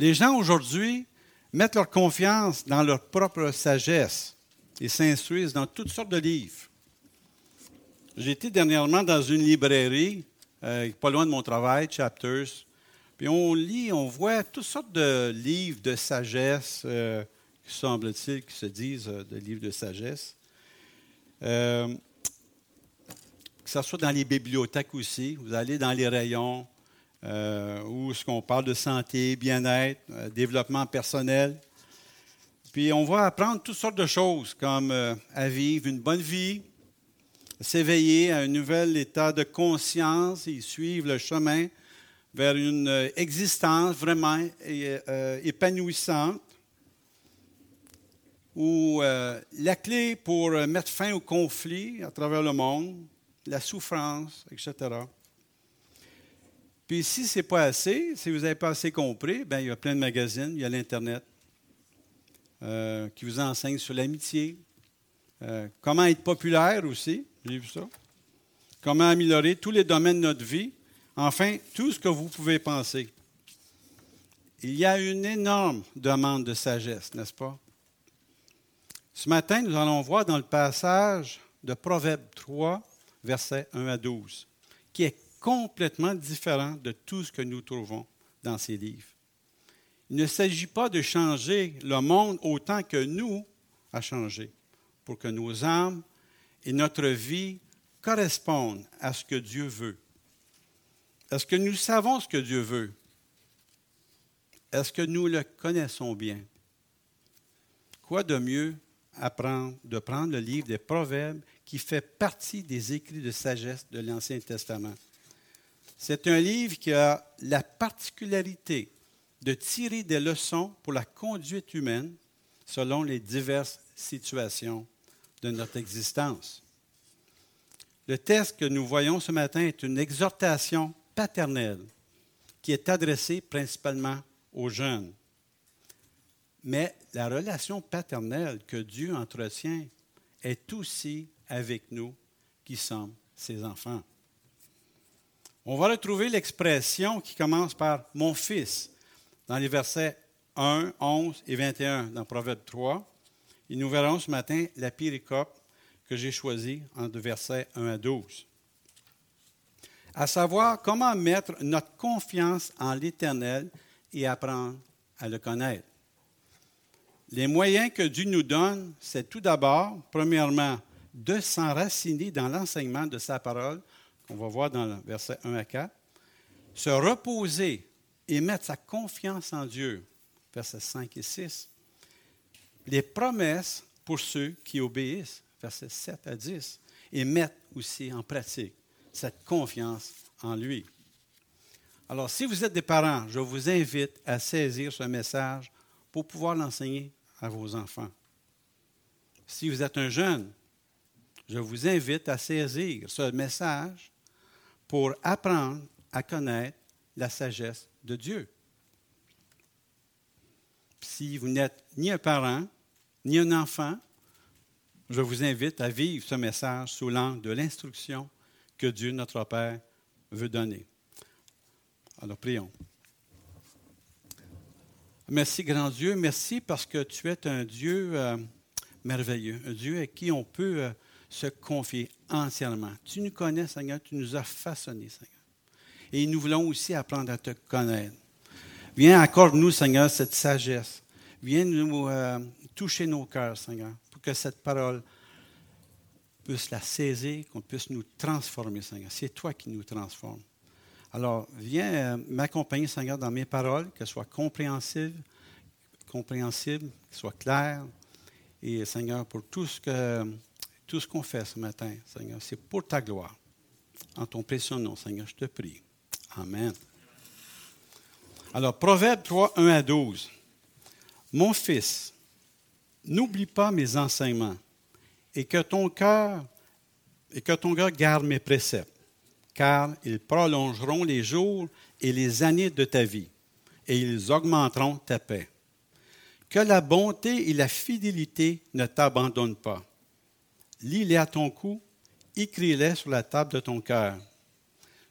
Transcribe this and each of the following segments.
Les gens aujourd'hui mettent leur confiance dans leur propre sagesse et s'instruisent dans toutes sortes de livres. J'ai été dernièrement dans une librairie, euh, pas loin de mon travail, Chapters, puis on lit, on voit toutes sortes de livres de sagesse, euh, semble-t-il, qui se disent euh, de livres de sagesse. que ce soit dans les bibliothèques aussi, vous allez dans les rayons, où ce qu'on parle de santé, bien-être, développement personnel. Puis on va apprendre toutes sortes de choses, comme à vivre une bonne vie, s'éveiller à un nouvel état de conscience et suivre le chemin vers une euh, existence vraiment euh, épanouissante, où euh, la clé pour mettre fin au conflit à travers le monde, la souffrance, etc. Puis si ce n'est pas assez, si vous n'avez pas assez compris, bien, il y a plein de magazines, il y a l'Internet qui vous enseigne sur l'amitié, comment être populaire aussi. J'ai vu ça. Comment améliorer tous les domaines de notre vie. Enfin, tout ce que vous pouvez penser. Il y a une énorme demande de sagesse, n'est-ce pas? Ce matin, nous allons voir dans le passage de Proverbe 3, versets 1 à 12, qui est complètement différent de tout ce que nous trouvons dans ces livres. Il ne s'agit pas de changer le monde autant que nous a changé, pour que nos âmes et notre vie correspondent à ce que Dieu veut. Est-ce que nous savons ce que Dieu veut? Est-ce que nous le connaissons bien? Quoi de mieux apprendre, de prendre le livre des Proverbes qui fait partie des écrits de sagesse de l'Ancien Testament? C'est un livre qui a la particularité de tirer des leçons pour la conduite humaine selon les diverses situations de notre existence. Le texte que nous voyons ce matin est une exhortation paternelle qui est adressée principalement aux jeunes. Mais la relation paternelle que Dieu entretient est aussi avec nous qui sommes ses enfants. On va retrouver l'expression qui commence par mon fils dans les versets 1, 11 et 21 dans Proverbe 3. Et nous verrons ce matin la péricope que j'ai choisie entre versets 1 à 12. À savoir comment mettre notre confiance en l'Éternel et apprendre à le connaître. Les moyens que Dieu nous donne, c'est tout d'abord, premièrement, de s'enraciner dans l'enseignement de sa parole, qu'on va voir dans le verset 1 à 4, se reposer et mettre sa confiance en Dieu, versets 5 et 6, les promesses pour ceux qui obéissent, versets 7 à 10, et mettent aussi en pratique cette confiance en lui. Alors, si vous êtes des parents, je vous invite à saisir ce message pour pouvoir l'enseigner à vos enfants. Si vous êtes un jeune, je vous invite à saisir ce message pour apprendre à connaître la sagesse de Dieu. Si vous n'êtes ni un parent, ni un enfant, je vous invite à vivre ce message sous l'angle de l'instruction que Dieu, notre Père, veut donner. Alors, prions. Merci, grand Dieu. Merci parce que tu es un Dieu euh, merveilleux, un Dieu à qui on peut euh, se confier entièrement. Tu nous connais, Seigneur, tu nous as façonnés, Seigneur. Et nous voulons aussi apprendre à te connaître. Viens, accorde-nous, Seigneur, cette sagesse. Viens nous euh, toucher nos cœurs, Seigneur, pour que cette parole puisse la saisir, qu'on puisse nous transformer, Seigneur. C'est toi qui nous transformes. Alors, viens euh, m'accompagner, Seigneur, dans mes paroles, qu'elles soient compréhensibles, compréhensibles, qu'elles soient claires. Et, Seigneur, pour tout ce que tout ce qu'on fait ce matin, Seigneur, c'est pour ta gloire. En ton précieux nom, Seigneur, je te prie. Amen. Alors, Proverbe 3, 1 à 12. Mon fils, n'oublie pas mes enseignements et que ton cœur et que ton cœur garde mes préceptes, car ils prolongeront les jours et les années de ta vie, et ils augmenteront ta paix. Que la bonté et la fidélité ne t'abandonnent pas. Lis-les à ton cou, écris-les sur la table de ton cœur.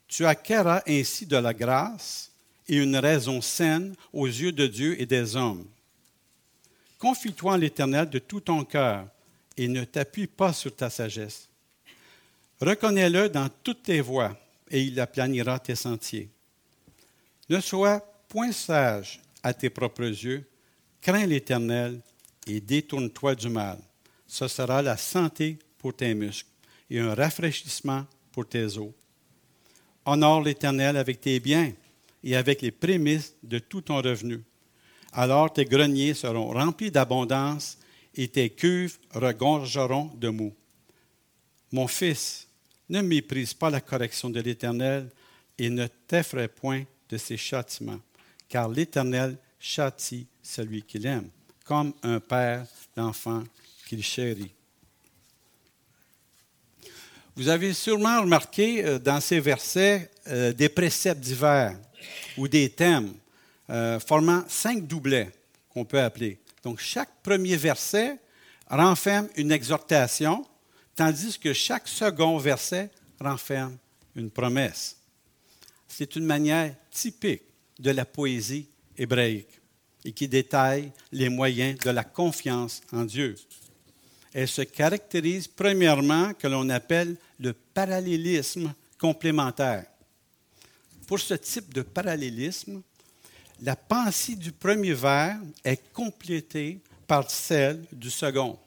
Tu acquerras ainsi de la grâce et une raison saine aux yeux de Dieu et des hommes. Confie-toi en l'Éternel de tout ton cœur et ne t'appuie pas sur ta sagesse. Reconnais-le dans toutes tes voies et il aplanira tes sentiers. Ne sois point sage à tes propres yeux, crains l'Éternel et détourne-toi du mal. Ce sera la santé pour tes muscles et un rafraîchissement pour tes os. Honore l'Éternel avec tes biens et avec les prémices de tout ton revenu. Alors tes greniers seront remplis d'abondance et tes cuves regorgeront de mou. Mon fils, ne méprise pas la correction de l'Éternel et ne t'effraie point de ses châtiments, car l'Éternel châtie celui qu'il aime, comme un père l'enfant qu'il chérit. Vous avez sûrement remarqué euh, dans ces versets euh, des préceptes divers ou des thèmes euh, formant cinq doublets qu'on peut appeler. Donc chaque premier verset renferme une exhortation, tandis que chaque second verset renferme une promesse. C'est une manière typique de la poésie hébraïque et qui détaille les moyens de la confiance en Dieu. Elle se caractérise premièrement que l'on appelle le parallélisme complémentaire. Pour ce type de parallélisme, la pensée du premier vers est complétée par celle du second.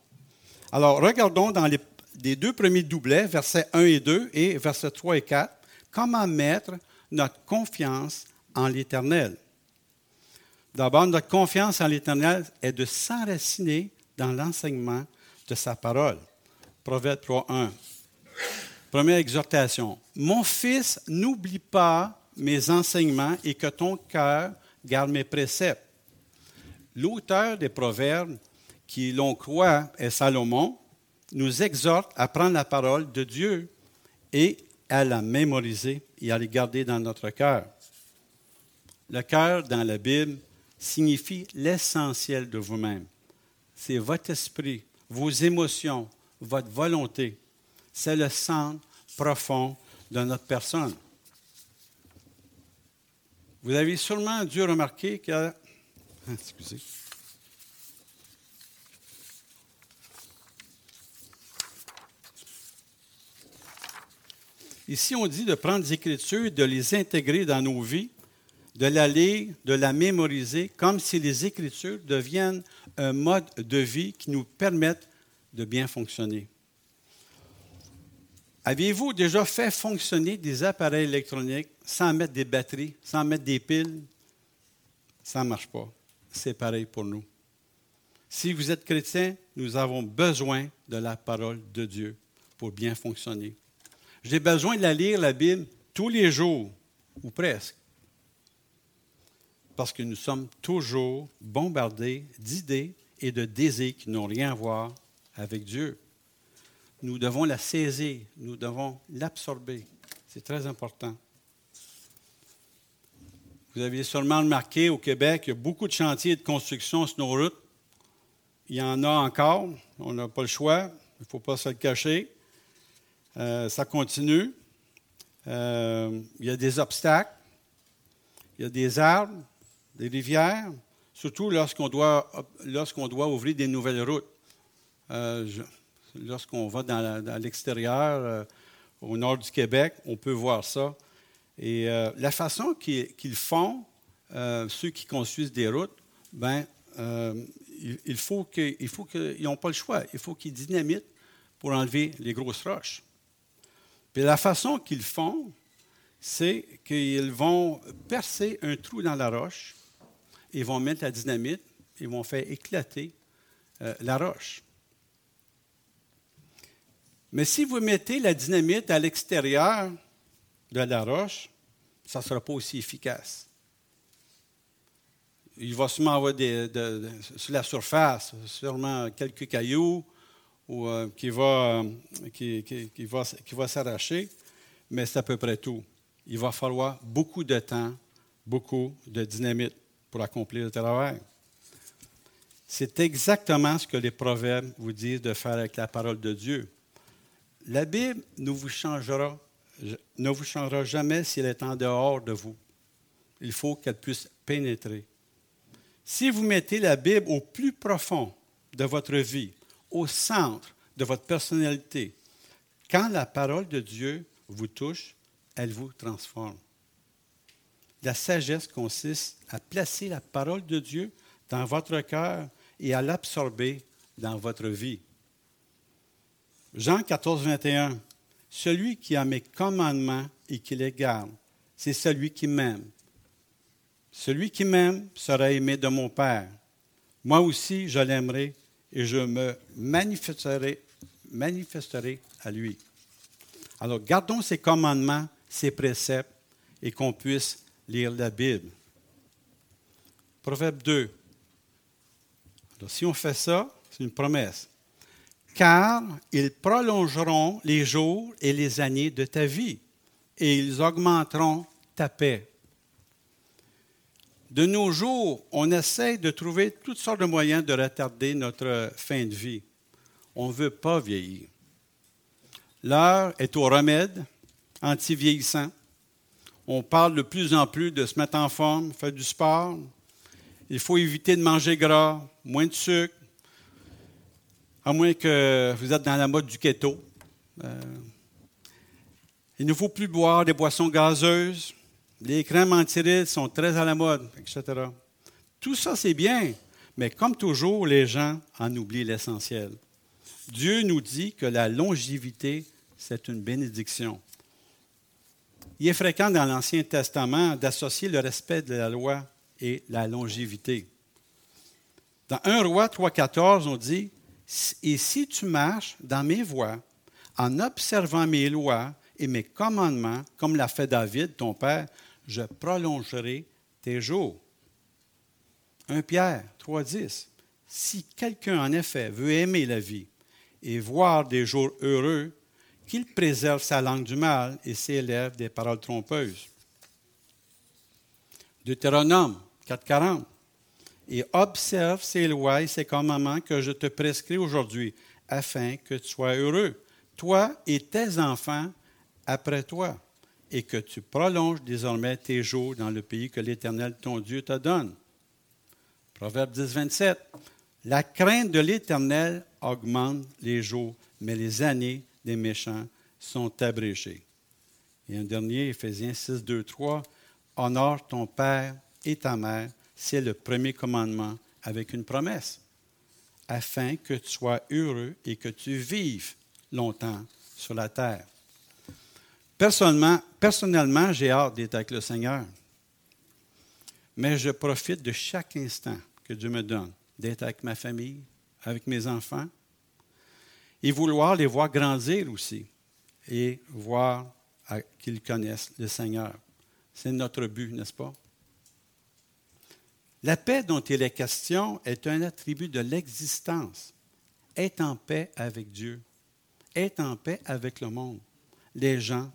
Alors, regardons dans les, deux premiers doublets, versets 1 et 2 et versets 3 et 4, comment mettre notre confiance en l'Éternel. D'abord, notre confiance en l'Éternel est de s'enraciner dans l'enseignement de sa parole. Proverbe 3, 1. Première exhortation. Mon fils, n'oublie pas mes enseignements et que ton cœur garde mes préceptes. L'auteur des Proverbes, qui l'on croit est Salomon, nous exhorte à prendre la parole de Dieu et à la mémoriser et à la garder dans notre cœur. Le cœur dans la Bible signifie l'essentiel de vous-même. C'est votre esprit, vos émotions, votre volonté. C'est le centre profond de notre personne. Vous avez sûrement dû remarquer que... Ah, excusez. Ici, on dit de prendre des Écritures et de les intégrer dans nos vies, de la lire, de la mémoriser, comme si les Écritures deviennent un mode de vie qui nous permette de bien fonctionner. Avez-vous déjà fait fonctionner des appareils électroniques sans mettre des batteries, sans mettre des piles? Ça ne marche pas. C'est pareil pour nous. Si vous êtes chrétien, nous avons besoin de la parole de Dieu pour bien fonctionner. J'ai besoin de la lire, la Bible, tous les jours, ou presque. Parce que nous sommes toujours bombardés d'idées et de désirs qui n'ont rien à voir avec Dieu. Nous devons la saisir, nous devons l'absorber. C'est très important. Vous avez sûrement remarqué au Québec, il y a beaucoup de chantiers de construction sur nos routes. Il y en a encore, on n'a pas le choix, il ne faut pas se le cacher. Euh, ça continue. Euh, il y a des obstacles, il y a des arbres, des rivières, surtout lorsqu'on doit, lorsqu'on doit ouvrir des nouvelles routes. Euh, lorsqu'on va dans, l'extérieur, au nord du Québec, on peut voir ça. Et la façon qu'ils, font, ceux qui construisent des routes, ben, il, faut qu'ils n'ont pas le choix. Il faut qu'ils dynamitent pour enlever les grosses roches. Puis la façon qu'ils font, c'est qu'ils vont percer un trou dans la roche, ils vont mettre la dynamite, ils vont faire éclater euh, la roche. Mais si vous mettez la dynamite à l'extérieur de la roche, ça ne sera pas aussi efficace. Il va sûrement avoir des, sur la surface, sûrement quelques cailloux, ou, euh, qui, va, euh, qui, qui, s'arracher, mais c'est à peu près tout. Il va falloir beaucoup de temps, beaucoup de dynamite pour accomplir le travail. C'est exactement ce que les proverbes vous disent de faire avec la parole de Dieu. La Bible ne vous changera, jamais si elle est en dehors de vous. il faut qu'elle puisse pénétrer. Si vous mettez la Bible au plus profond de votre vie, au centre de votre personnalité, quand la parole de Dieu vous touche, elle vous transforme. La sagesse consiste à placer la parole de Dieu dans votre cœur et à l'absorber dans votre vie. Jean 14, 21. Celui qui a mes commandements et qui les garde, c'est celui qui m'aime. Celui qui m'aime sera aimé de mon Père. Moi aussi, je l'aimerai et je me manifesterai, à lui. Alors, gardons ces commandements, ces préceptes, et qu'on puisse lire la Bible. Proverbe 2. Alors, si on fait ça, c'est une promesse. Car ils prolongeront les jours et les années de ta vie, et ils augmenteront ta paix. De nos jours, on essaie de trouver toutes sortes de moyens de retarder notre fin de vie. On ne veut pas vieillir. L'heure est au remède anti-vieillissant. On parle de plus en plus de se mettre en forme, faire du sport. Il faut éviter de manger gras, moins de sucre, à moins que vous êtes dans la mode du keto. Euh, il ne faut plus boire des boissons gazeuses. Les crèmes anti sont très à la mode, etc. Tout ça, c'est bien, mais comme toujours, les gens en oublient l'essentiel. Dieu nous dit que la longévité, c'est une bénédiction. Il est fréquent dans l'Ancien Testament d'associer le respect de la loi et la longévité. Dans 1 Roi 3.14, on dit, Et si tu marches dans mes voies, en observant mes lois et mes commandements, comme l'a fait David, ton père, je prolongerai tes jours. 1 Pierre 3.10. Si quelqu'un en effet veut aimer la vie et voir des jours heureux, qu'il préserve sa langue du mal et ses lèvres des paroles trompeuses. Deutéronome 4.40. Et observe ces lois et ces commandements que je te prescris aujourd'hui, afin que tu sois heureux, toi et tes enfants après toi et que tu prolonges désormais tes jours dans le pays que l'Éternel, ton Dieu, te donne. Proverbe 10, 27. La crainte de l'Éternel augmente les jours, mais les années des méchants sont abrégées. Et un dernier, Éphésiens 6, 2, 3. Honore ton père et ta mère, c'est le premier commandement avec une promesse, afin que tu sois heureux et que tu vives longtemps sur la terre. Personnellement, personnellement j'ai hâte d'être avec le Seigneur. Mais je profite de chaque instant que Dieu me donne, d'être avec ma famille, avec mes enfants, et vouloir les voir grandir aussi, et voir qu'ils connaissent le Seigneur. C'est notre but, n'est-ce pas? La paix dont il est question est un attribut de l'existence. Être en paix avec Dieu, être en paix avec le monde, les gens,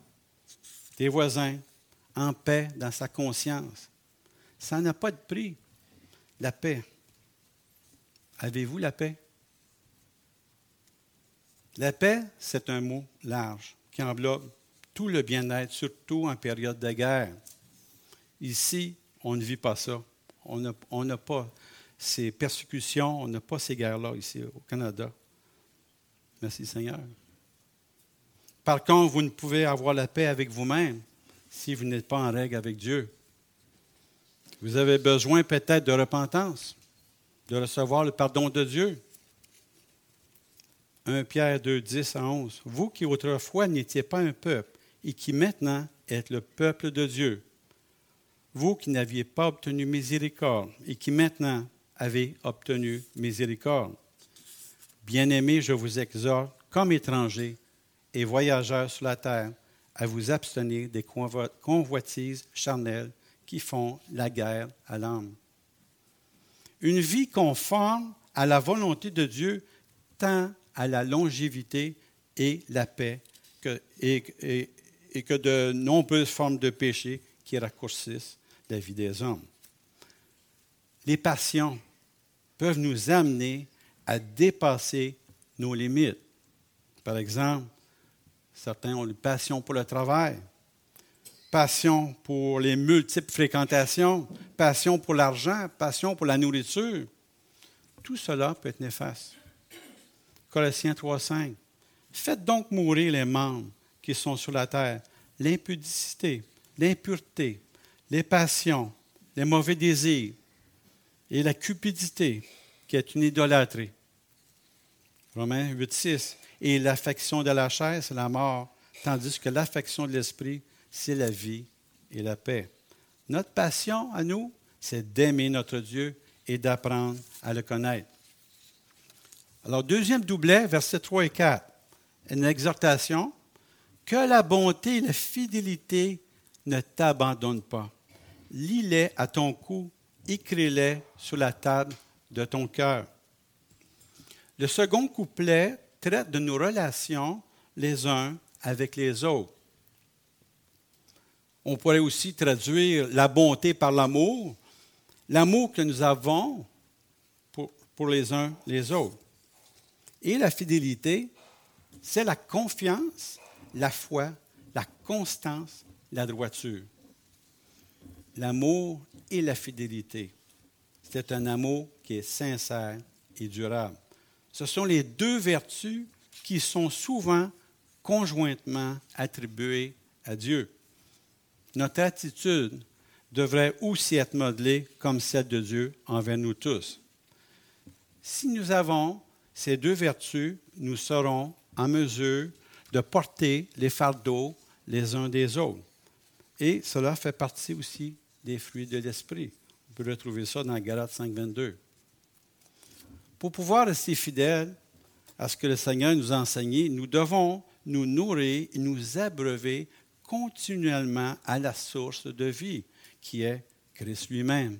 tes voisins, en paix dans sa conscience. Ça n'a pas de prix, la paix. Avez-vous la paix? La paix, c'est un mot large qui englobe tout le bien-être, surtout en période de guerre. Ici, on ne vit pas ça. On n'a pas ces persécutions, on n'a pas ces guerres-là ici au Canada. Merci Seigneur. Par contre, vous ne pouvez avoir la paix avec vous-même si vous n'êtes pas en règle avec Dieu. Vous avez besoin peut-être de repentance, de recevoir le pardon de Dieu. 1 Pierre 2, 10 à 11. Vous qui autrefois n'étiez pas un peuple et qui maintenant êtes le peuple de Dieu. Vous qui n'aviez pas obtenu miséricorde et qui maintenant avez obtenu miséricorde. Bien-aimés, je vous exhorte, comme étrangers, et voyageurs sur la terre à vous abstenir des convoitises charnelles qui font la guerre à l'âme. Une vie conforme à la volonté de Dieu tend à la longévité et la paix et, et que de nombreuses formes de péché qui raccourcissent la vie des hommes. Les passions peuvent nous amener à dépasser nos limites. Par exemple, Certains ont une passion pour le travail, passion pour les multiples fréquentations, passion pour l'argent, passion pour la nourriture, tout cela peut être néfaste. Colossiens 3.5. Faites donc mourir les membres qui sont sur la terre, l'impudicité, l'impureté, les passions, les mauvais désirs et la cupidité, qui est une idolâtrie. Romains 8.6. Et l'affection de la chair, c'est la mort, tandis que l'affection de l'esprit, c'est la vie et la paix. Notre passion à nous, c'est d'aimer notre Dieu et d'apprendre à le connaître. Alors, deuxième doublet, versets 3 et 4, une exhortation. Que la bonté et la fidélité ne t'abandonnent pas. Lis-les à ton cou, écris-les sur la table de ton cœur. Le second couplet traite de nos relations les uns avec les autres. On pourrait aussi traduire la bonté par l'amour, l'amour que nous avons pour, pour, les uns les autres. Et la fidélité, c'est la confiance, la foi, la constance, la droiture. L'amour et la fidélité. C'est un amour qui est sincère et durable. Ce sont les deux vertus qui sont souvent conjointement attribuées à Dieu notre attitude devrait aussi être modelée comme celle de Dieu envers nous tous. Si nous avons ces deux vertus, nous serons en mesure de porter les fardeaux les uns des autres. Et cela fait partie aussi des fruits de l'esprit. On peut retrouver ça dans Galates 5, 22. Pour pouvoir rester fidèles à ce que le Seigneur nous a enseigné, nous devons nous nourrir et nous abreuver continuellement à la source de vie, qui est Christ lui-même.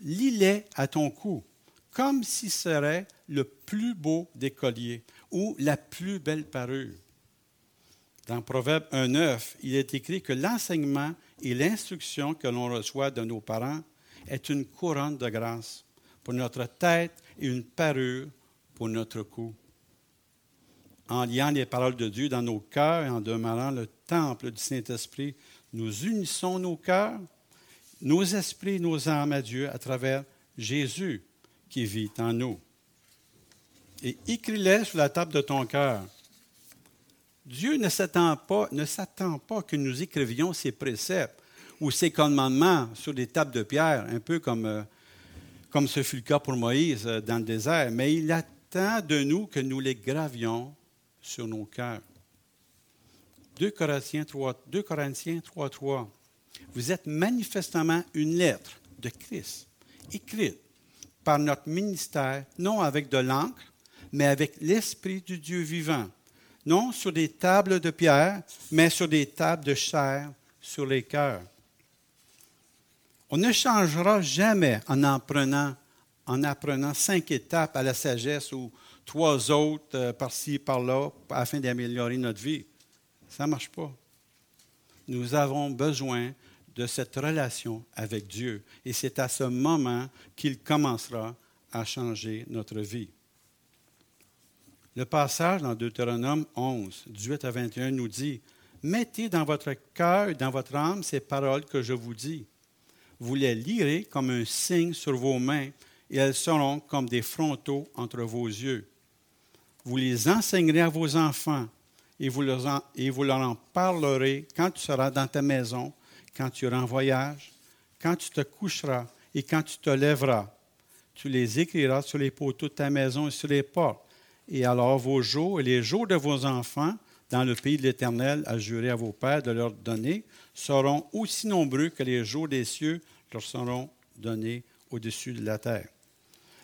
Lis-les à ton cou, comme si serait le plus beau des colliers ou la plus belle parure. Dans Proverbe 1.9, il est écrit que l'enseignement et l'instruction que l'on reçoit de nos parents est une couronne de grâce pour notre tête et une parure pour notre cou en liant les paroles de Dieu dans nos cœurs et en demeurant le temple du Saint-Esprit, nous unissons nos cœurs, nos esprits, nos âmes à Dieu à travers Jésus qui vit en nous. Et écris-les sur la table de ton cœur. Dieu ne s'attend pas, ne s'attend pas que nous écrivions ses préceptes ou ses commandements sur des tables de pierre, un peu comme, euh, comme ce fut le cas pour Moïse euh, dans le désert, mais il attend de nous que nous les gravions sur nos cœurs. 2 Corinthiens 3, 2 Corinthiens 3, 3. Vous êtes manifestement une lettre de Christ, écrite par notre ministère, non avec de l'encre, mais avec l'Esprit du Dieu vivant, non sur des tables de pierre, mais sur des tables de chair sur les cœurs. On ne changera jamais en apprenant, en apprenant cinq étapes à la sagesse ou trois autres euh, par-ci, par-là, afin d'améliorer notre vie. Ça ne marche pas. Nous avons besoin de cette relation avec Dieu. Et c'est à ce moment qu'il commencera à changer notre vie. Le passage dans Deutéronome 11, 18 à 21 nous dit, Mettez dans votre cœur et dans votre âme ces paroles que je vous dis. Vous les lirez comme un signe sur vos mains et elles seront comme des frontaux entre vos yeux. Vous les enseignerez à vos enfants et vous, leur en, parlerez quand tu seras dans ta maison, quand tu iras en voyage, quand tu te coucheras et quand tu te lèveras. Tu les écriras sur les poteaux de ta maison et sur les portes. Et alors vos jours et les jours de vos enfants dans le pays de l'Éternel à jurer à vos pères de leur donner seront aussi nombreux que les jours des cieux leur seront donnés au-dessus de la terre.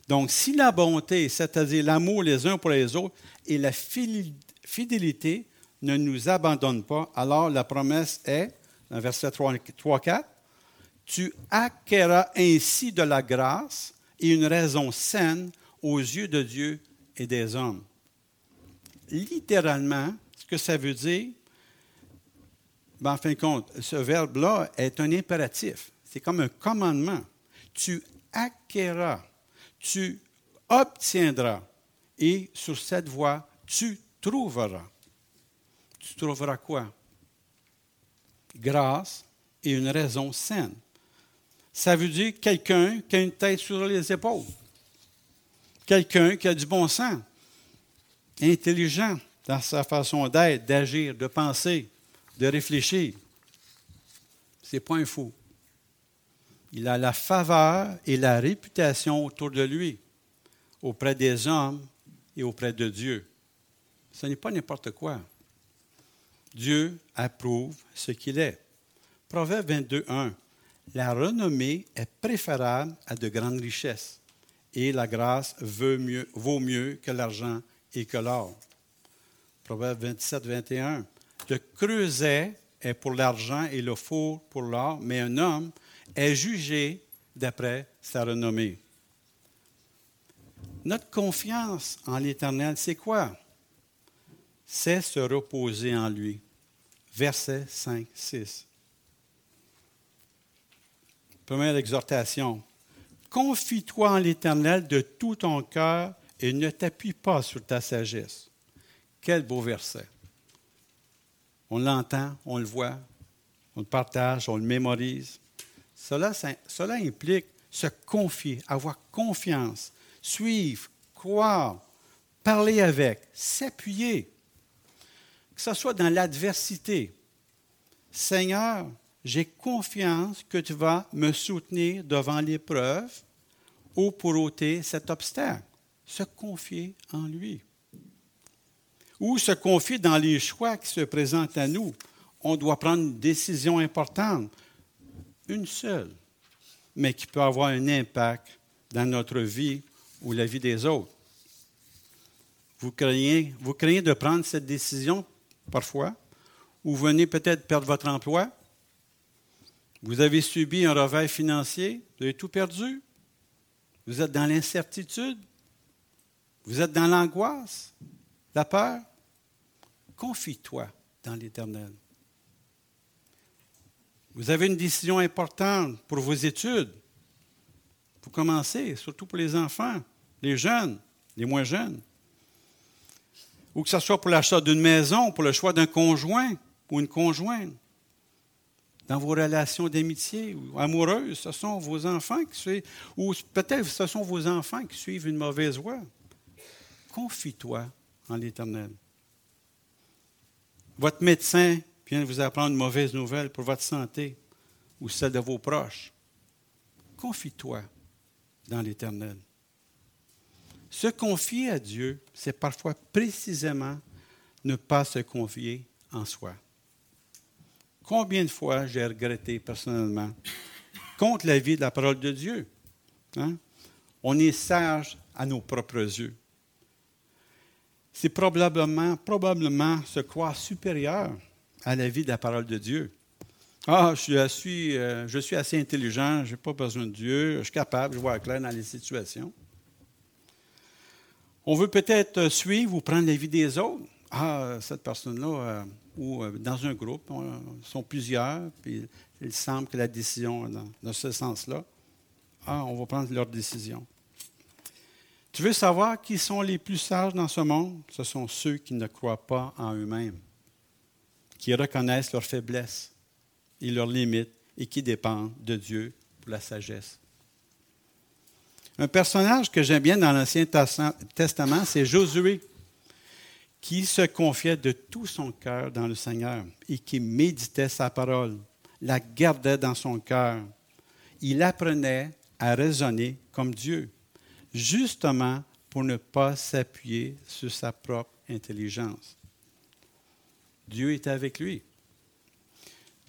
Donc, si la bonté, c'est-à-dire l'amour les uns pour les autres, et la fidélité ne nous abandonnent pas, alors la promesse est, dans verset 3-4, tu acquéras ainsi de la grâce et une raison saine aux yeux de Dieu et des hommes. Littéralement, ce que ça veut dire, ben, en fin de compte, ce verbe-là est un impératif. C'est comme un commandement. Tu acquéras tu obtiendras. Et sur cette voie, tu trouveras. Tu trouveras quoi? Grâce et une raison saine. Ça veut dire quelqu'un qui a une tête sur les épaules. Quelqu'un qui a du bon sens, intelligent dans sa façon d'être, d'agir, de penser, de réfléchir. Ce n'est pas un fou. Il a la faveur et la réputation autour de lui, auprès des hommes et auprès de Dieu. Ce n'est pas n'importe quoi. Dieu approuve ce qu'il est. Proverbe 22, 1. La renommée est préférable à de grandes richesses, et la grâce vaut mieux, que l'argent et que l'or. Proverbe 27, 21. Le creuset est pour l'argent et le four pour l'or, mais un homme est jugé d'après sa renommée. Notre confiance en l'Éternel, c'est quoi? C'est se reposer en lui. Verset 5, 6. Première exhortation. Confie-toi en l'Éternel de tout ton cœur et ne t'appuie pas sur ta sagesse. Quel beau verset. On l'entend, on le voit, on le partage, on le mémorise. Cela implique se confier, avoir confiance, suivre, croire, parler avec, s'appuyer. Que ce soit dans l'adversité. Seigneur, j'ai confiance que tu vas me soutenir devant l'épreuve ou pour ôter cet obstacle. Se confier en lui. Ou se confier dans les choix qui se présentent à nous. On doit prendre une décision importante, une seule, mais qui peut avoir un impact dans notre vie ou la vie des autres. Vous craignez, vous craignez de prendre cette décision parfois, ou venez peut-être perdre votre emploi, vous avez subi un revers financier, vous avez tout perdu, vous êtes dans l'incertitude, vous êtes dans l'angoisse, la peur. Confie-toi dans l'Éternel. Vous avez une décision importante pour vos études. Vous commencez, surtout pour les enfants, les jeunes, les moins jeunes. Ou que ce soit pour l'achat d'une maison, pour le choix d'un conjoint ou une conjointe. Dans vos relations d'amitié ou amoureuses, ce sont vos enfants qui suivent, ou peut-être ce sont vos enfants qui suivent une mauvaise voie. Confie-toi en l'Éternel. Votre médecin vient de vous apprendre une mauvaise nouvelle pour votre santé ou celle de vos proches. Confie-toi dans l'Éternel. Se confier à Dieu, c'est parfois précisément ne pas se confier en soi. Combien de fois j'ai regretté personnellement contre la vie de la parole de Dieu? Hein? On est sage à nos propres yeux. C'est probablement, probablement se croire supérieur à la vie de la parole de Dieu. Ah, je suis, euh, je suis assez intelligent, je n'ai pas besoin de Dieu, je suis capable, je vois clair dans les situations. On veut peut-être suivre ou prendre la vie des autres. Ah, cette personne-là, euh, ou euh, dans un groupe, sont plusieurs, puis il semble que la décision est dans, ce sens-là. Ah, on va prendre leur décision. Tu veux savoir qui sont les plus sages dans ce monde? Ce sont ceux qui ne croient pas en eux-mêmes, qui reconnaissent leurs faiblesses et leurs limites et qui dépendent de Dieu pour la sagesse. Un personnage que j'aime bien dans l'Ancien Testament, c'est Josué, qui se confiait de tout son cœur dans le Seigneur et qui méditait sa parole, la gardait dans son cœur. Il apprenait à raisonner comme Dieu, justement pour ne pas s'appuyer sur sa propre intelligence. Dieu était avec lui.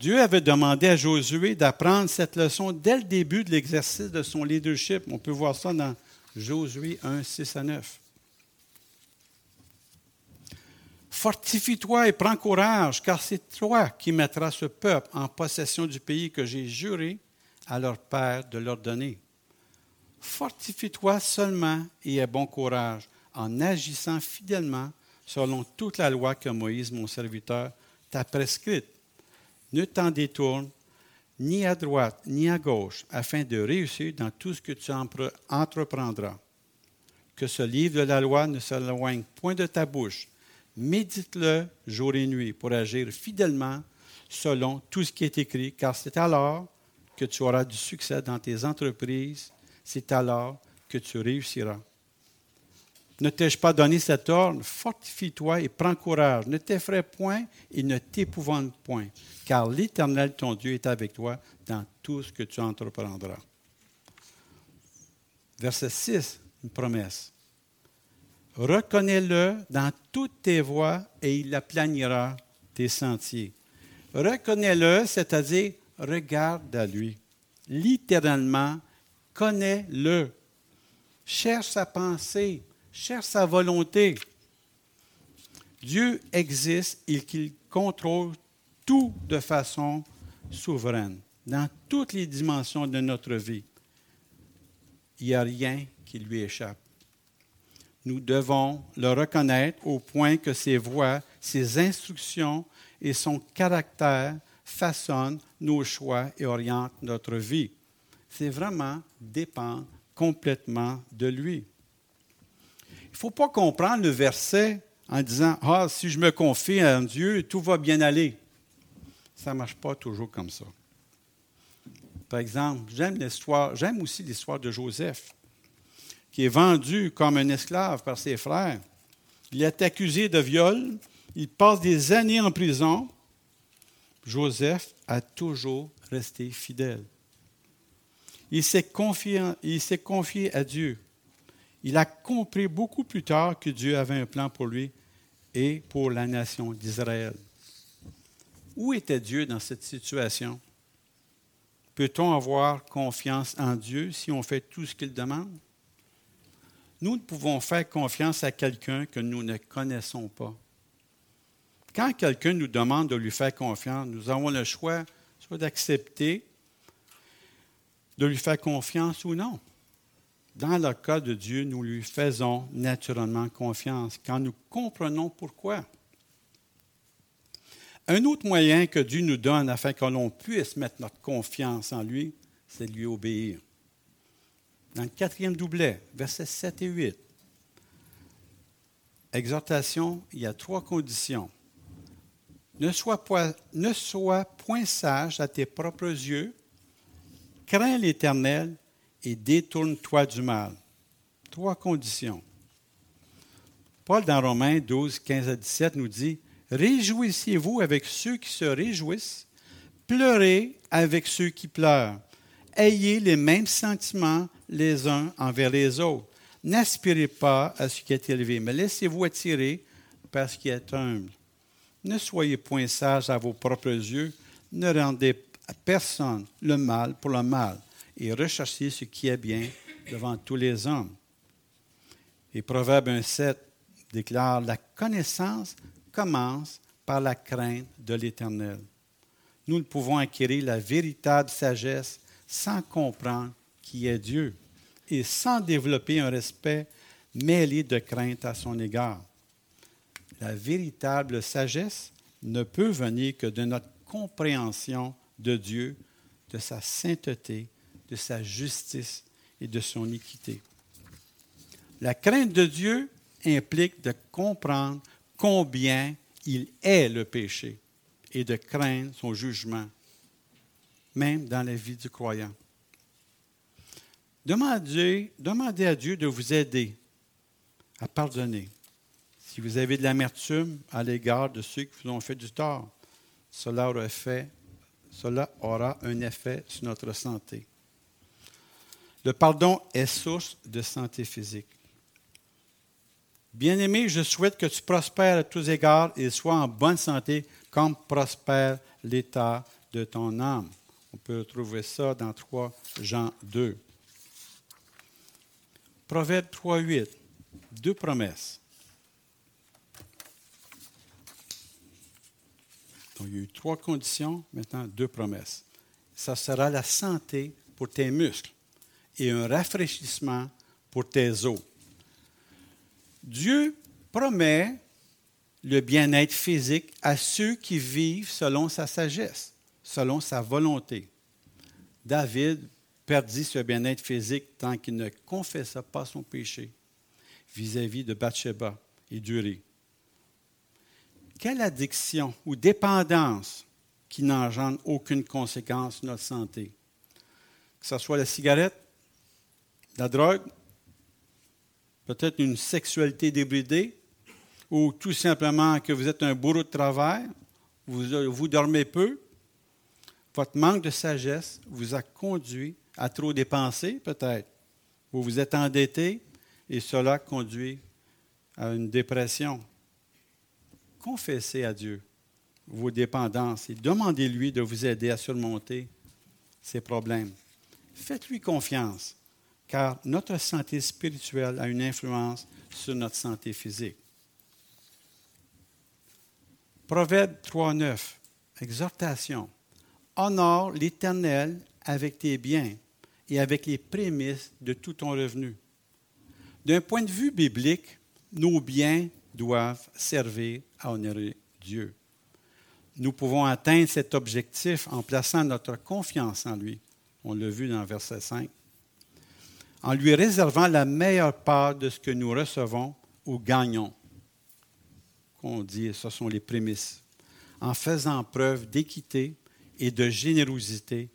Dieu avait demandé à Josué d'apprendre cette leçon dès le début de l'exercice de son leadership. On peut voir ça dans Josué 1, 6 à 9. Fortifie-toi et prends courage, car c'est toi qui mettras ce peuple en possession du pays que j'ai juré à leur père de leur donner. Fortifie-toi seulement et aie bon courage en agissant fidèlement selon toute la loi que Moïse, mon serviteur, t'a prescrite ne t'en détourne ni à droite ni à gauche, afin de réussir dans tout ce que tu entreprendras. Que ce livre de la loi ne s'éloigne point de ta bouche. Médite-le jour et nuit pour agir fidèlement selon tout ce qui est écrit, car c'est alors que tu auras du succès dans tes entreprises, c'est alors que tu réussiras. Ne t'ai-je pas donné cet ordre? Fortifie-toi et prends courage. Ne t'effraie point et ne t'épouvante point, car l'Éternel, ton Dieu, est avec toi dans tout ce que tu entreprendras. Verset 6, une promesse. Reconnais-le dans toutes tes voies et il aplanira tes sentiers. Reconnais-le, c'est-à-dire regarde à lui. Littéralement, connais-le. Cherche sa pensée, cherche sa volonté. Dieu existe et qu'il contrôle tout de façon souveraine, dans toutes les dimensions de notre vie. Il n'y a rien qui lui échappe. Nous devons le reconnaître au point que ses voix, ses instructions et son caractère façonnent nos choix et orientent notre vie. C'est vraiment dépendre complètement de lui. Il ne faut pas comprendre le verset en disant Ah, si je me confie en Dieu, tout va bien aller. Ça ne marche pas toujours comme ça. Par exemple, j'aime l'histoire, j'aime aussi l'histoire de Joseph, qui est vendu comme un esclave par ses frères. Il est accusé de viol, il passe des années en prison. Joseph a toujours resté fidèle. Il s'est confié, il s'est confié à Dieu. Il a compris beaucoup plus tard que Dieu avait un plan pour lui et pour la nation d'Israël. Où était Dieu dans cette situation? Peut-on avoir confiance en Dieu si on fait tout ce qu'il demande? Nous ne pouvons faire confiance à quelqu'un que nous ne connaissons pas. Quand quelqu'un nous demande de lui faire confiance, nous avons le choix soit d'accepter de lui faire confiance ou non. Dans le cas de Dieu, nous lui faisons naturellement confiance quand nous comprenons pourquoi. Un autre moyen que Dieu nous donne afin que l'on puisse mettre notre confiance en lui, c'est de lui obéir. Dans le quatrième doublet, versets 7 et 8, exhortation, il y a trois conditions. Ne sois, point, ne sois point sage à tes propres yeux, crains l'Éternel et détourne-toi du mal. Trois conditions. Paul, dans Romains 12, 15 à 17, nous dit Réjouissez-vous avec ceux qui se réjouissent, pleurez avec ceux qui pleurent. Ayez les mêmes sentiments les uns envers les autres. N'aspirez pas à ce qui est élevé, mais laissez-vous attirer par ce qui est humble. Ne soyez point sages à vos propres yeux, ne rendez à personne le mal pour le mal, et recherchez ce qui est bien devant tous les hommes. Et Proverbe 1,7 déclare La connaissance commence par la crainte de l'Éternel. Nous ne pouvons acquérir la véritable sagesse sans comprendre qui est Dieu et sans développer un respect mêlé de crainte à son égard. La véritable sagesse ne peut venir que de notre compréhension de Dieu, de sa sainteté, de sa justice et de son équité. La crainte de Dieu implique de comprendre combien il est le péché et de craindre son jugement, même dans la vie du croyant. Demandez, à Dieu de vous aider à pardonner. Si vous avez de l'amertume à l'égard de ceux qui vous ont fait du tort, cela aura un effet sur notre santé. Le pardon est source de santé physique. Bien-aimé, je souhaite que tu prospères à tous égards et sois en bonne santé comme prospère l'état de ton âme. On peut retrouver ça dans 3 Jean 2. Proverbe 3, 8. Deux promesses. Il y a eu trois conditions, maintenant deux promesses. Ça sera la santé pour tes muscles et un rafraîchissement pour tes os. Dieu promet le bien-être physique à ceux qui vivent selon sa sagesse, selon sa volonté. David perdit ce bien-être physique tant qu'il ne confessa pas son péché vis-à-vis de Bathsheba et d'Uri. Quelle addiction ou dépendance qui n'engendrent aucune conséquence sur notre santé. Que ce soit la cigarette, la drogue, peut-être une sexualité débridée, ou tout simplement que vous êtes un bourreau de travail, vous, vous dormez peu, votre manque de sagesse vous a conduit à trop dépenser, peut-être. Vous vous êtes endetté et cela conduit à une dépression. Confessez à Dieu vos dépendances et demandez-lui de vous aider à surmonter ces problèmes. Faites-lui confiance, car notre santé spirituelle a une influence sur notre santé physique. Proverbe 3.9, exhortation. Honore l'Éternel avec tes biens et avec les prémices de tout ton revenu. D'un point de vue biblique, nos biens doivent servir à honorer Dieu. Nous pouvons atteindre cet objectif en plaçant notre confiance en lui. On l'a vu dans verset 5. En lui réservant la meilleure part de ce que nous recevons ou gagnons. On dit, ce sont les prémices. En faisant preuve d'équité et de générosité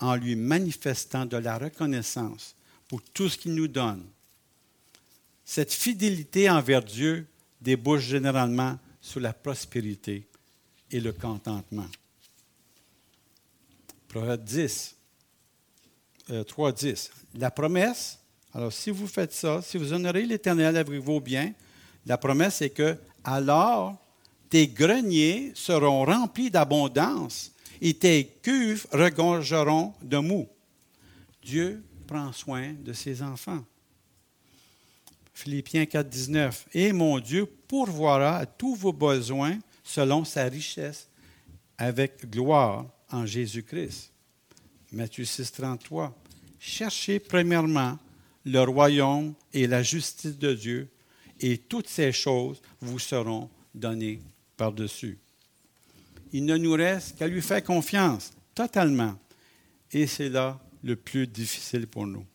en lui manifestant de la reconnaissance pour tout ce qu'il nous donne. Cette fidélité envers Dieu débouche généralement sur la prospérité et le contentement. Proverbe 10, 3, 10. La promesse, alors si vous faites ça, si vous honorez l'Éternel avec vos biens, la promesse est que alors tes greniers seront remplis d'abondance et tes cuves regorgeront de mou. Dieu prend soin de ses enfants. Philippiens 4, 19. Et mon Dieu pourvoira à tous vos besoins selon sa richesse avec gloire en Jésus-Christ. Matthieu 6, 33. Cherchez premièrement le royaume et la justice de Dieu, et toutes ces choses vous seront données par-dessus il ne nous reste qu'à lui faire confiance totalement. Et c'est là le plus difficile pour nous.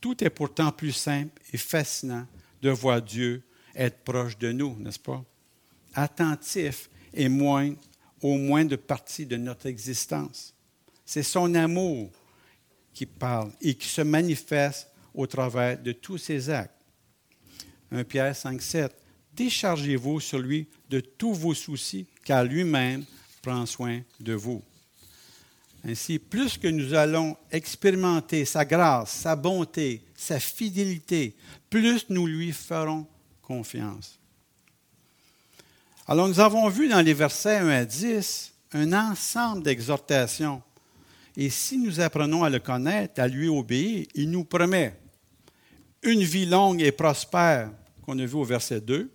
Tout est pourtant plus simple et fascinant de voir Dieu être proche de nous, n'est-ce pas? Attentif et moins, au moins de partie de notre existence. C'est son amour qui parle et qui se manifeste au travers de tous ses actes. 1 Pierre 5, 7. Déchargez-vous sur lui de tous vos soucis, car lui-même prend soin de vous. Ainsi, plus que nous allons expérimenter sa grâce, sa bonté, sa fidélité, plus nous lui ferons confiance. Alors nous avons vu dans les versets 1 à 10 un ensemble d'exhortations. Et si nous apprenons à le connaître, à lui obéir, il nous promet une vie longue et prospère, qu'on a vu au verset 2,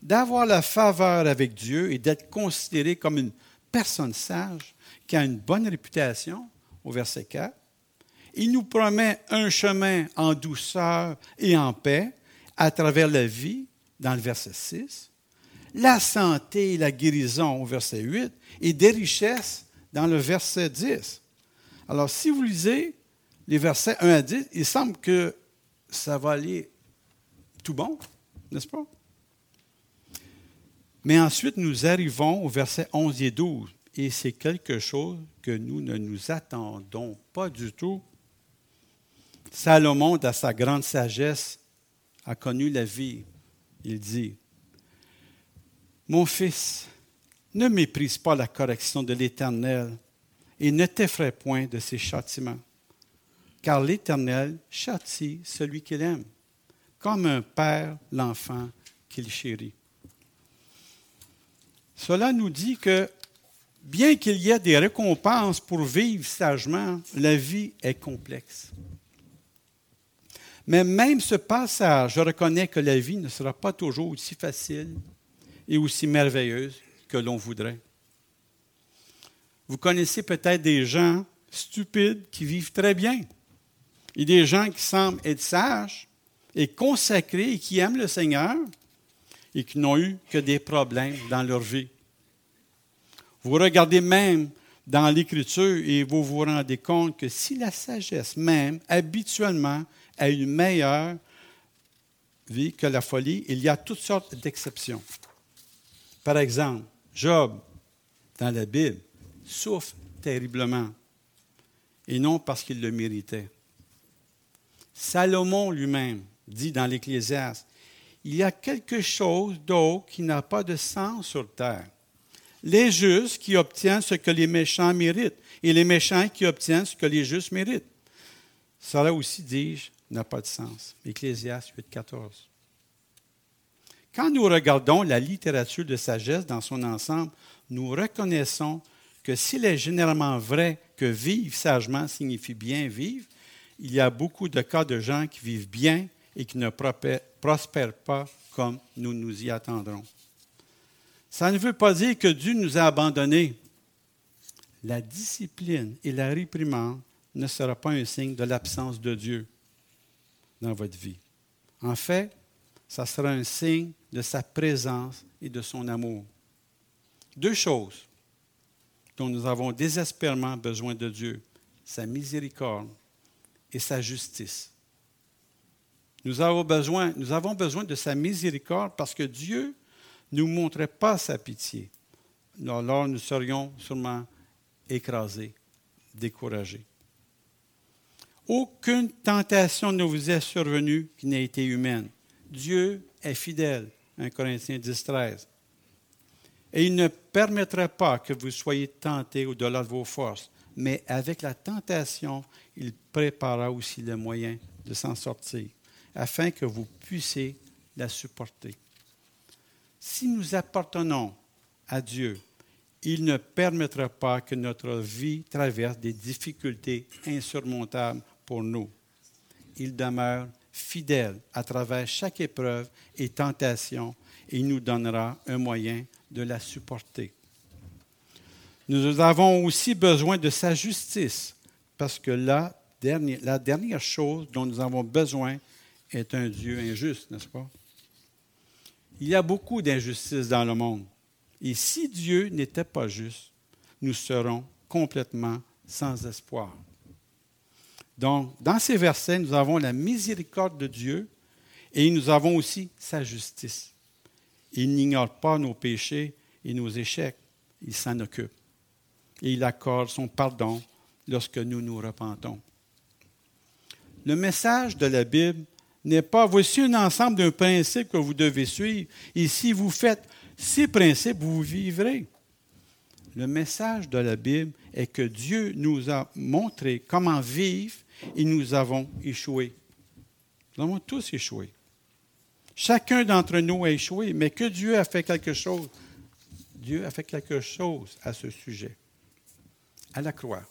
d'avoir la faveur avec Dieu et d'être considéré comme une personne sage qui a une bonne réputation, au verset 4. Il nous promet un chemin en douceur et en paix à travers la vie, dans le verset 6. La santé et la guérison, au verset 8. Et des richesses, dans le verset 10. Alors, si vous lisez les versets 1 à 10, il semble que ça va aller tout bon, n'est-ce pas? Mais ensuite, nous arrivons au verset 11 et 12, et c'est quelque chose que nous ne nous attendons pas du tout. Salomon, dans sa grande sagesse, a connu la vie. Il dit, Mon fils, ne méprise pas la correction de l'Éternel et ne t'effraie point de ses châtiments, car l'Éternel châtie celui qu'il aime, comme un père l'enfant qu'il chérit. Cela nous dit que bien qu'il y ait des récompenses pour vivre sagement, la vie est complexe. Mais même ce passage, je reconnais que la vie ne sera pas toujours aussi facile et aussi merveilleuse que l'on voudrait. Vous connaissez peut-être des gens stupides qui vivent très bien et des gens qui semblent être sages et consacrés et qui aiment le Seigneur, et qui n'ont eu que des problèmes dans leur vie. Vous regardez même dans l'Écriture et vous vous rendez compte que si la sagesse même, habituellement, a une meilleure vie que la folie, il y a toutes sortes d'exceptions. Par exemple, Job, dans la Bible souffre terriblement, et non parce qu'il le méritait. Salomon lui-même dit dans l'Ecclésiaste, il y a quelque chose d'autre qui n'a pas de sens sur terre. Les justes qui obtiennent ce que les méchants méritent, et les méchants qui obtiennent ce que les justes méritent. Cela aussi, dis-je, n'a pas de sens. Ecclésiaste 8, 14. Quand nous regardons la littérature de sagesse dans son ensemble, nous reconnaissons que s'il est généralement vrai que vivre sagement signifie bien vivre, il y a beaucoup de cas de gens qui vivent bien et qui ne prospèrent pas comme nous nous y attendrons. Ça ne veut pas dire que Dieu nous a abandonnés. La discipline et la réprimande ne sera pas un signe de l'absence de Dieu dans votre vie. En fait, ça sera un signe de sa présence et de son amour. Deux choses dont nous avons désespérément besoin de Dieu, sa miséricorde et sa justice. Nous avons besoin, nous avons besoin de sa miséricorde parce que Dieu ne nous montrait pas sa pitié. Alors nous serions sûrement écrasés, découragés. Aucune tentation ne vous est survenue qui n'ait été humaine. Dieu est fidèle. 1 Corinthiens 10, 13. Et il ne permettrait pas que vous soyez tentés au-delà de vos forces, mais avec la tentation, il préparera aussi le moyen de s'en sortir, afin que vous puissiez la supporter. Si nous appartenons à Dieu, il ne permettra pas que notre vie traverse des difficultés insurmontables pour nous. Il demeure fidèle à travers chaque épreuve et tentation et il nous donnera un moyen de la supporter. Nous avons aussi besoin de sa justice parce que la dernière, la dernière chose dont nous avons besoin est un Dieu injuste, n'est-ce pas? Il y a beaucoup d'injustices dans le monde. Et si Dieu n'était pas juste, nous serons complètement sans espoir. Donc, dans ces versets, nous avons la miséricorde de Dieu et nous avons aussi sa justice. Il n'ignore pas nos péchés et nos échecs. Il s'en occupe. Et il accorde son pardon lorsque nous nous repentons. Le message de la Bible n'est pas voici un ensemble d'un principe que vous devez suivre, et si vous faites ces principes, vous vivrez. Le message de la Bible est que Dieu nous a montré comment vivre et nous avons échoué. Nous avons tous échoué. Chacun d'entre nous a échoué, mais que Dieu a fait quelque chose. Dieu a fait quelque chose à ce sujet, à la croix.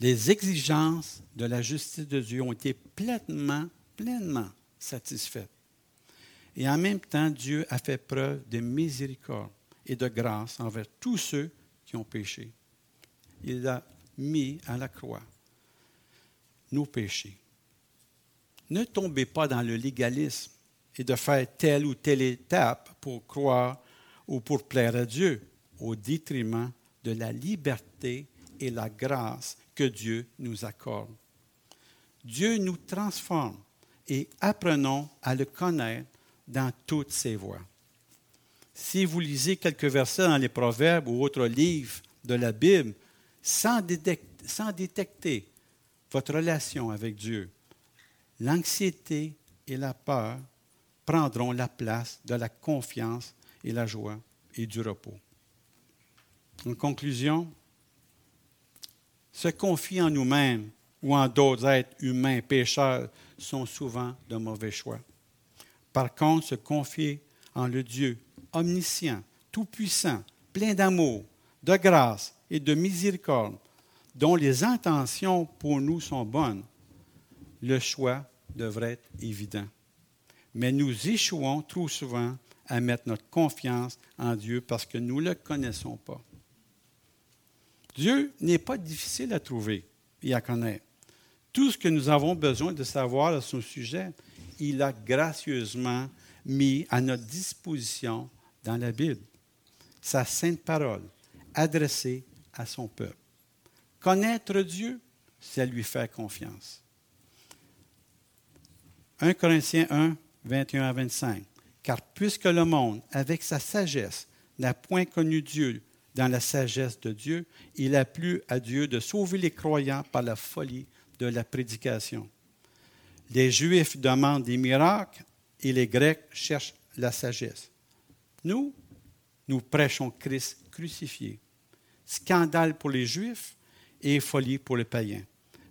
Les exigences de la justice de Dieu ont été pleinement, pleinement satisfaites. Et en même temps, Dieu a fait preuve de miséricorde et de grâce envers tous ceux qui ont péché. Il a mis à la croix nos péchés. Ne tombez pas dans le légalisme et de faire telle ou telle étape pour croire ou pour plaire à Dieu, au détriment de la liberté et la grâce que Dieu nous accorde. Dieu nous transforme et apprenons à le connaître dans toutes ses voies. Si vous lisez quelques versets dans les Proverbes ou autres livres de la Bible, sans, détecter votre relation avec Dieu, l'anxiété et la peur prendront la place de la confiance et la joie et du repos. En conclusion, se confier en nous-mêmes ou en d'autres êtres humains pécheurs sont souvent de mauvais choix. Par contre, se confier en le Dieu omniscient, tout-puissant, plein d'amour, de grâce et de miséricorde, dont les intentions pour nous sont bonnes, le choix devrait être évident. Mais nous échouons trop souvent à mettre notre confiance en Dieu parce que nous ne le connaissons pas. Dieu n'est pas difficile à trouver et à connaître. Tout ce que nous avons besoin de savoir à son sujet, il a gracieusement mis à notre disposition dans la Bible, sa sainte parole adressée à son peuple. Connaître Dieu, c'est lui faire confiance. 1 Corinthiens 1, 21 à 25. Car puisque le monde, avec sa sagesse, n'a point connu Dieu dans la sagesse de Dieu. Il a plu à Dieu de sauver les croyants par la folie de la prédication. Les Juifs demandent des miracles et les Grecs cherchent la sagesse. Nous, nous prêchons Christ crucifié. Scandale pour les Juifs et folie pour les païens.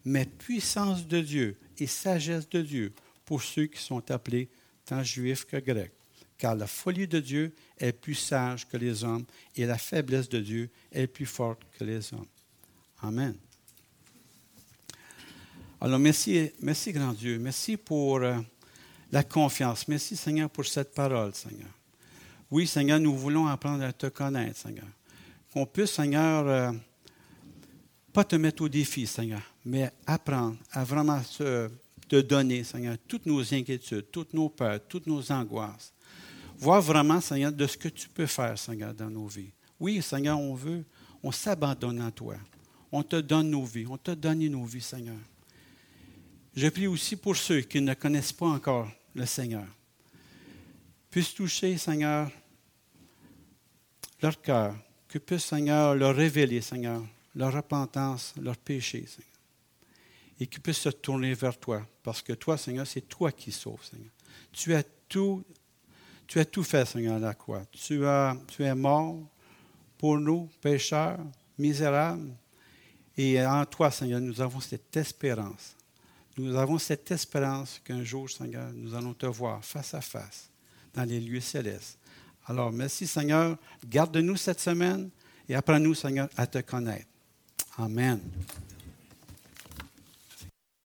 Mais puissance de Dieu et sagesse de Dieu pour ceux qui sont appelés tant juifs que grecs. Car la folie de Dieu est plus sage que les hommes et la faiblesse de Dieu est plus forte que les hommes. Amen. Alors, merci, merci grand Dieu. Merci pour euh, la confiance. Merci, Seigneur, pour cette parole, Seigneur. Oui, Seigneur, nous voulons apprendre à te connaître, Seigneur. Qu'on puisse, Seigneur, euh, pas te mettre au défi, Seigneur, mais apprendre à vraiment te donner, Seigneur, toutes nos inquiétudes, toutes nos peurs, toutes nos angoisses. Voir vraiment, Seigneur, de ce que tu peux faire, Seigneur, dans nos vies. Oui, Seigneur, on veut, on s'abandonne à toi. On te donne nos vies, on te donne nos vies, Seigneur. Je prie aussi pour ceux qui ne connaissent pas encore le Seigneur. Puisse toucher, Seigneur, leur cœur, que puisse, Seigneur, leur révéler, Seigneur, leur repentance, leur péché, Seigneur. Et qu'ils puissent se tourner vers toi. Parce que toi, Seigneur, c'est toi qui sauves, Seigneur. Tu as tout, fait, Seigneur, à la croix. Tu es mort pour nous, pécheurs, misérables. Et en toi, Seigneur, nous avons cette espérance nous avons cette espérance qu'un jour, Seigneur, nous allons te voir face à face dans les lieux célestes. Alors, merci, Seigneur. Garde-nous cette semaine et apprends-nous, Seigneur, à te connaître. Amen.